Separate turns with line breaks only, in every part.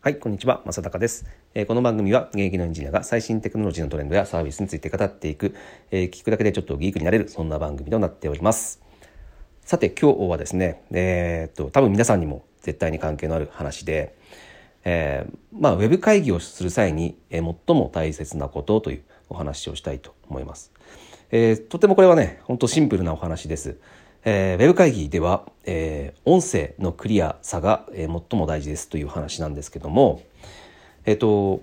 はい、こんにちは。正隆です、えーこの番組は現役のエンジニアが最新テクノロジーのトレンドやサービスについて語っていく、えー聞くだけでちょっとギークになれる、そんな番組となっております。さて、今日はですね、えーっと、多分皆さんにも絶対に関係のある話で、えーまあ、ウェブ会議をする際に、えー最も大切なことというお話をしたいと思います。えーとてもこれはね、本当シンプルなお話です。えーウェブ会議では、えー音声のクリアさが、えー最も大事ですという話なんですけども、えっ、と、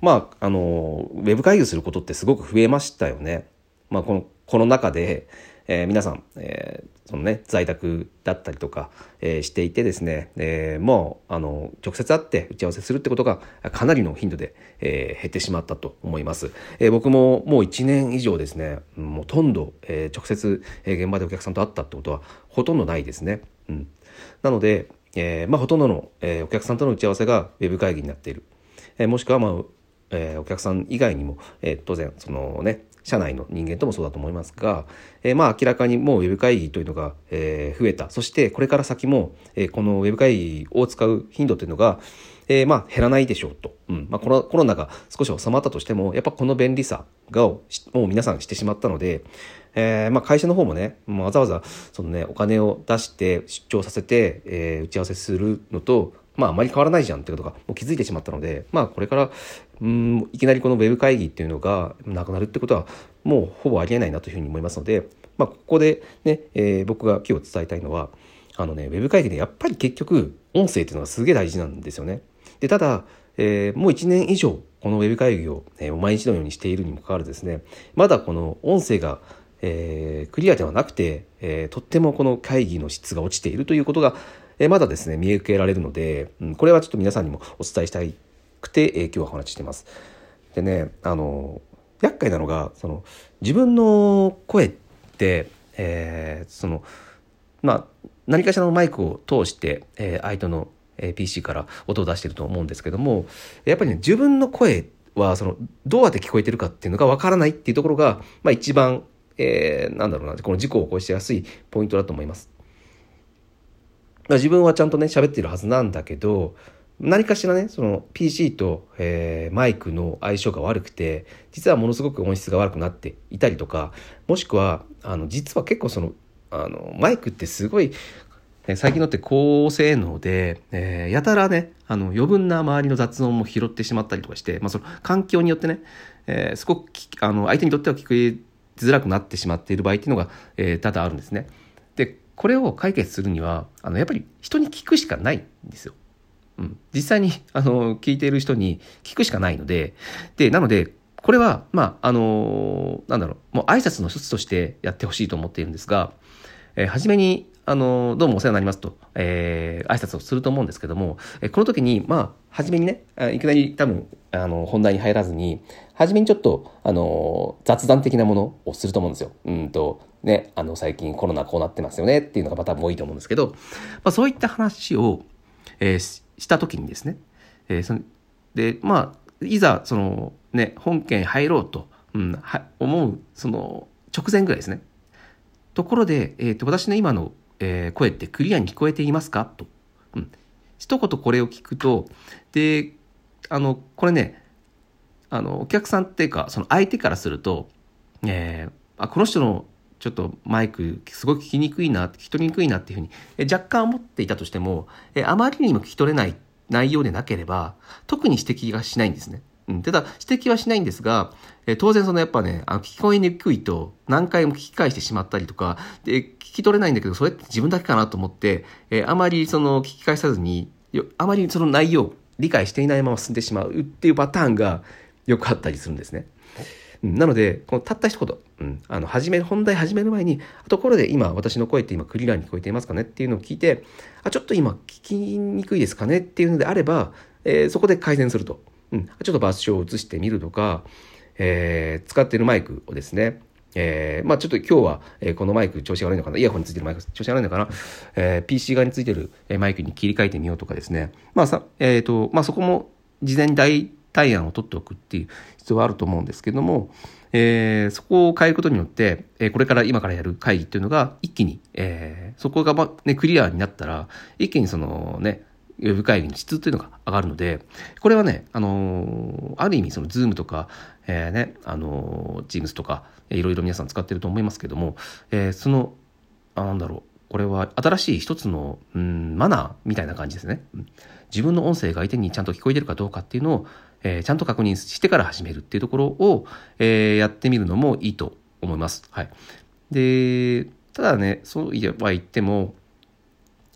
まあ、あの、ウェブ会議をすることってすごく増えましたよね。まあ、この、この中で、えー皆さん、えーそのね、在宅だったりとか、えーしていてですね、えもう、あの、直接会って打ち合わせするってことがかなりの頻度で、え減ってしまったと思います。え僕ももう1年以上ですね、もうほとんど、え直接、え現場でお客さんと会ったってことはほとんどないですね。うん。なので、えまあ、ほとんどの、えお客さんとの打ち合わせがウェブ会議になっている。えもしくは、まあえお客さん以外にも、え当然そのね社内の人間ともそうだと思いますが、えーまあ明らかにもうウェブ会議というのが、えー増えた。そしてこれから先も、えーこのウェブ会議を使う頻度というのが、えーまあ減らないでしょうと、うん。まあ、コロコロナが少し収まったとしてもやっぱこの便利さがをもう皆さんしてしまったので、えーまあ、会社の方もねもわざわざその、ね、お金を出して出張させて、えー打ち合わせするのとまあ、あまり変わらないじゃんってことがもう気づいてしまったので、まあ、これから、うん、いきなりこのウェブ会議っていうのがなくなるってことは、もうほぼありえないなというふうに思いますので、まあ、ここでね、えー僕が今日伝えたいのは、あのね、ウェブ会議でやっぱり結局、音声っていうのがすげえ大事なんですよね。で、ただ、えーもう1年以上、このウェブ会議を、え毎日のようにしているにもかかわらずですね、まだこの音声が、えークリアではなくて、えーとってもこの会議の質が落ちているということが、えーまだですね見受けられるので、うんこれはちょっと皆さんにもお伝えしたいくて、えー今日はお話ししてます。でねあの厄介なのがその自分の声って、えーそのまあ何かしらのマイクを通して、えー相手の、え PC から音を出してると思うんですけどもやっぱりね自分の声はそのどうやって聞こえてるかっていうのがわからないっていうところが、まあ、一番、えーなんだろうなこの事故を起こしやすいポイントだと思います。ま自分はちゃんとね喋ってるはずなんだけど何かしらねその PC と、えーマイクの相性が悪くて実はものすごく音質が悪くなっていたりとかもしくはあの実は結構そのあのマイクってすごいね最近のって高性能で、えーやたらねあの余分な周りの雑音も拾ってしまったりとかして、まあ、その環境によってね、えーすごくあの相手にとっては聞こえづらくなってしまっている場合っていうのが、えー多々あるんですね。でこれを解決するにはあのやっぱり人に聞くしかないんですよ。うん、実際にあの聞いている人に聞くしかないのででなのでこれはまああのなんだろうもう挨拶の一つとしてやってほしいと思っているんですが、えー初めにあのどうもお世話になりますと、えー挨拶をすると思うんですけども、えーこの時にまあ初めにねいきなり多分あの本題に入らずに初めにちょっとあの雑談的なものをすると思うんですよ。うんとね、あの最近コロナこうなってますよねっていうのが多分多いと思うんですけど、まあ、そういった話をえーした時にですね、えーそのでまあいざそのね本件入ろうと、うん、は思うその直前ぐらいですね。ところで、えー、と私の今の、えー声ってクリアに聞こえていますか？と、うん、一言これを聞くとであのこれねあのお客さんっていうかその相手からすると、えーあこの人のちょっとマイクすごく聞きにくいな聞き取りにくいなっていうふうにえ若干思っていたとしてもえあまりにも聞き取れない内容でなければ特に指摘がしないんですね。うん、ただ指摘はしないんですが、え当然そのやっぱねあの聞こえにくいと何回も聞き返してしまったりとかで聞き取れないんだけどそれって自分だけかなと思って、えあまりその聞き返さずにあまりその内容を理解していないまま進んでしまうっていうパターンがよくあったりするんですね。なので、このたった一言、うん、あの、始め、本題始める前に、ところで今、私の声って今クリアに聞こえていますかね？っていうのを聞いて、あ、ちょっと今聞きにくいですかね？っていうのであれば、えーそこで改善すると。うん、ちょっと場所を移してみるとか、えー使っているマイクをですね、えーまあちょっと今日は、えーこのマイク調子が悪いのかな？イヤホンについてるマイク調子が悪いのかな、えー PC 側についてるマイクに切り替えてみようとかですね。まあさ、えっ、と、まあそこも事前に代替案を取っておくっていう必要はあると思うんですけども、えーそこを変えることによって、えーこれから今からやる会議っていうのが一気に、えーそこが、まね、クリアになったら、一気にそのね、ウェブ会議の質というのが上がるので、これはね、あのある意味その Zoom とか、えー、ね、あの Teams とか、いろいろ皆さん使ってると思いますけども、えー、その、あなんだろう、これは新しい一つの、うん、マナーみたいな感じですね。自分の音声が相手にちゃんと聞こえてるかどうかっていうのを、えー、ちゃんと確認してから始めるっていうところを、えー、やってみるのもいいと思います。はい。で、ただね、そうは言っても、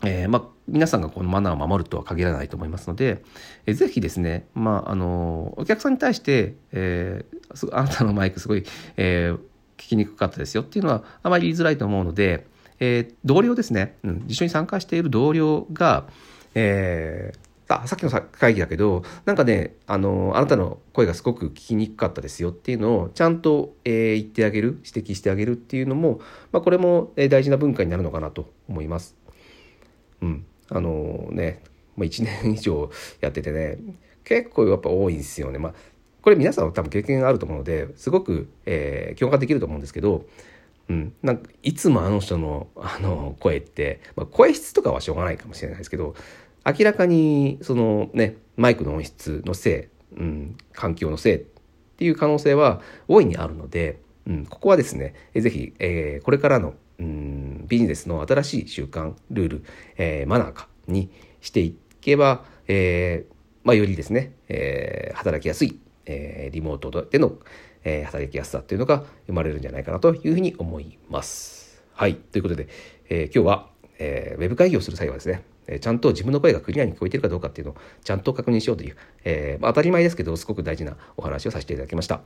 えー、まあ、皆さんがこのマナーを守るとは限らないと思いますので、えー、ぜひですね、まあ、あの、お客さんに対して、えー、あなたのマイクすごい、えー、聞きにくかったですよっていうのはあまり言いづらいと思うので、えー、同僚ですね、うん、一緒に参加している同僚が、えー、あさっきの会議だけどなんかねあのあなたの声がすごく聞きにくかったですよっていうのをちゃんと、えー、言ってあげる指摘してあげるっていうのも、まあ、これも大事な文化になるのかなと思います。うん、あのね、まあ、1年以上やっててね結構やっぱ多いんですよね。まあ、これ皆さん多分経験があると思うのですごく、えー、共感できると思うんですけど、うん、なんかいつもあの人のあの声って、まあ、声質とかはしょうがないかもしれないですけど明らかにそのねマイクの音質のせい、うん、環境のせいっていう可能性は大いにあるので、うん、ここはですね是非、えー、これからの、うん、ビジネスの新しい習慣ルール、えー、マナーかにしていけば、えーまあ、よりですね、えー、働きやすい、え、リモートでの、え、働きやすさっていうのが生まれるんじゃないかなというふうに思います。はい。ということで、え、今日は、えー、ウェブ会議をする際はですね、えちゃんと自分の声がクリアに聞こえてるかどうかっていうのをちゃんと確認しようという、えー、ま、当たり前ですけど、すごく大事なお話をさせていただきました。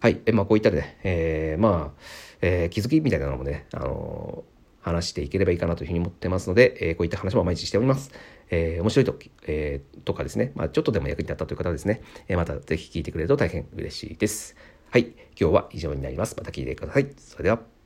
はい。えまあ、こういったね、えー、まあ、えー、気づきみたいなのもね、あの話していければいいかなというふうに思ってますので、えこういった話も毎日しております。え面白いと、えとかですね、まあ、ちょっとでも役に立ったという方はですね、えまたぜひ聞いてくれると大変嬉しいです。はい。今日は以上になります。また聞いてください。それでは。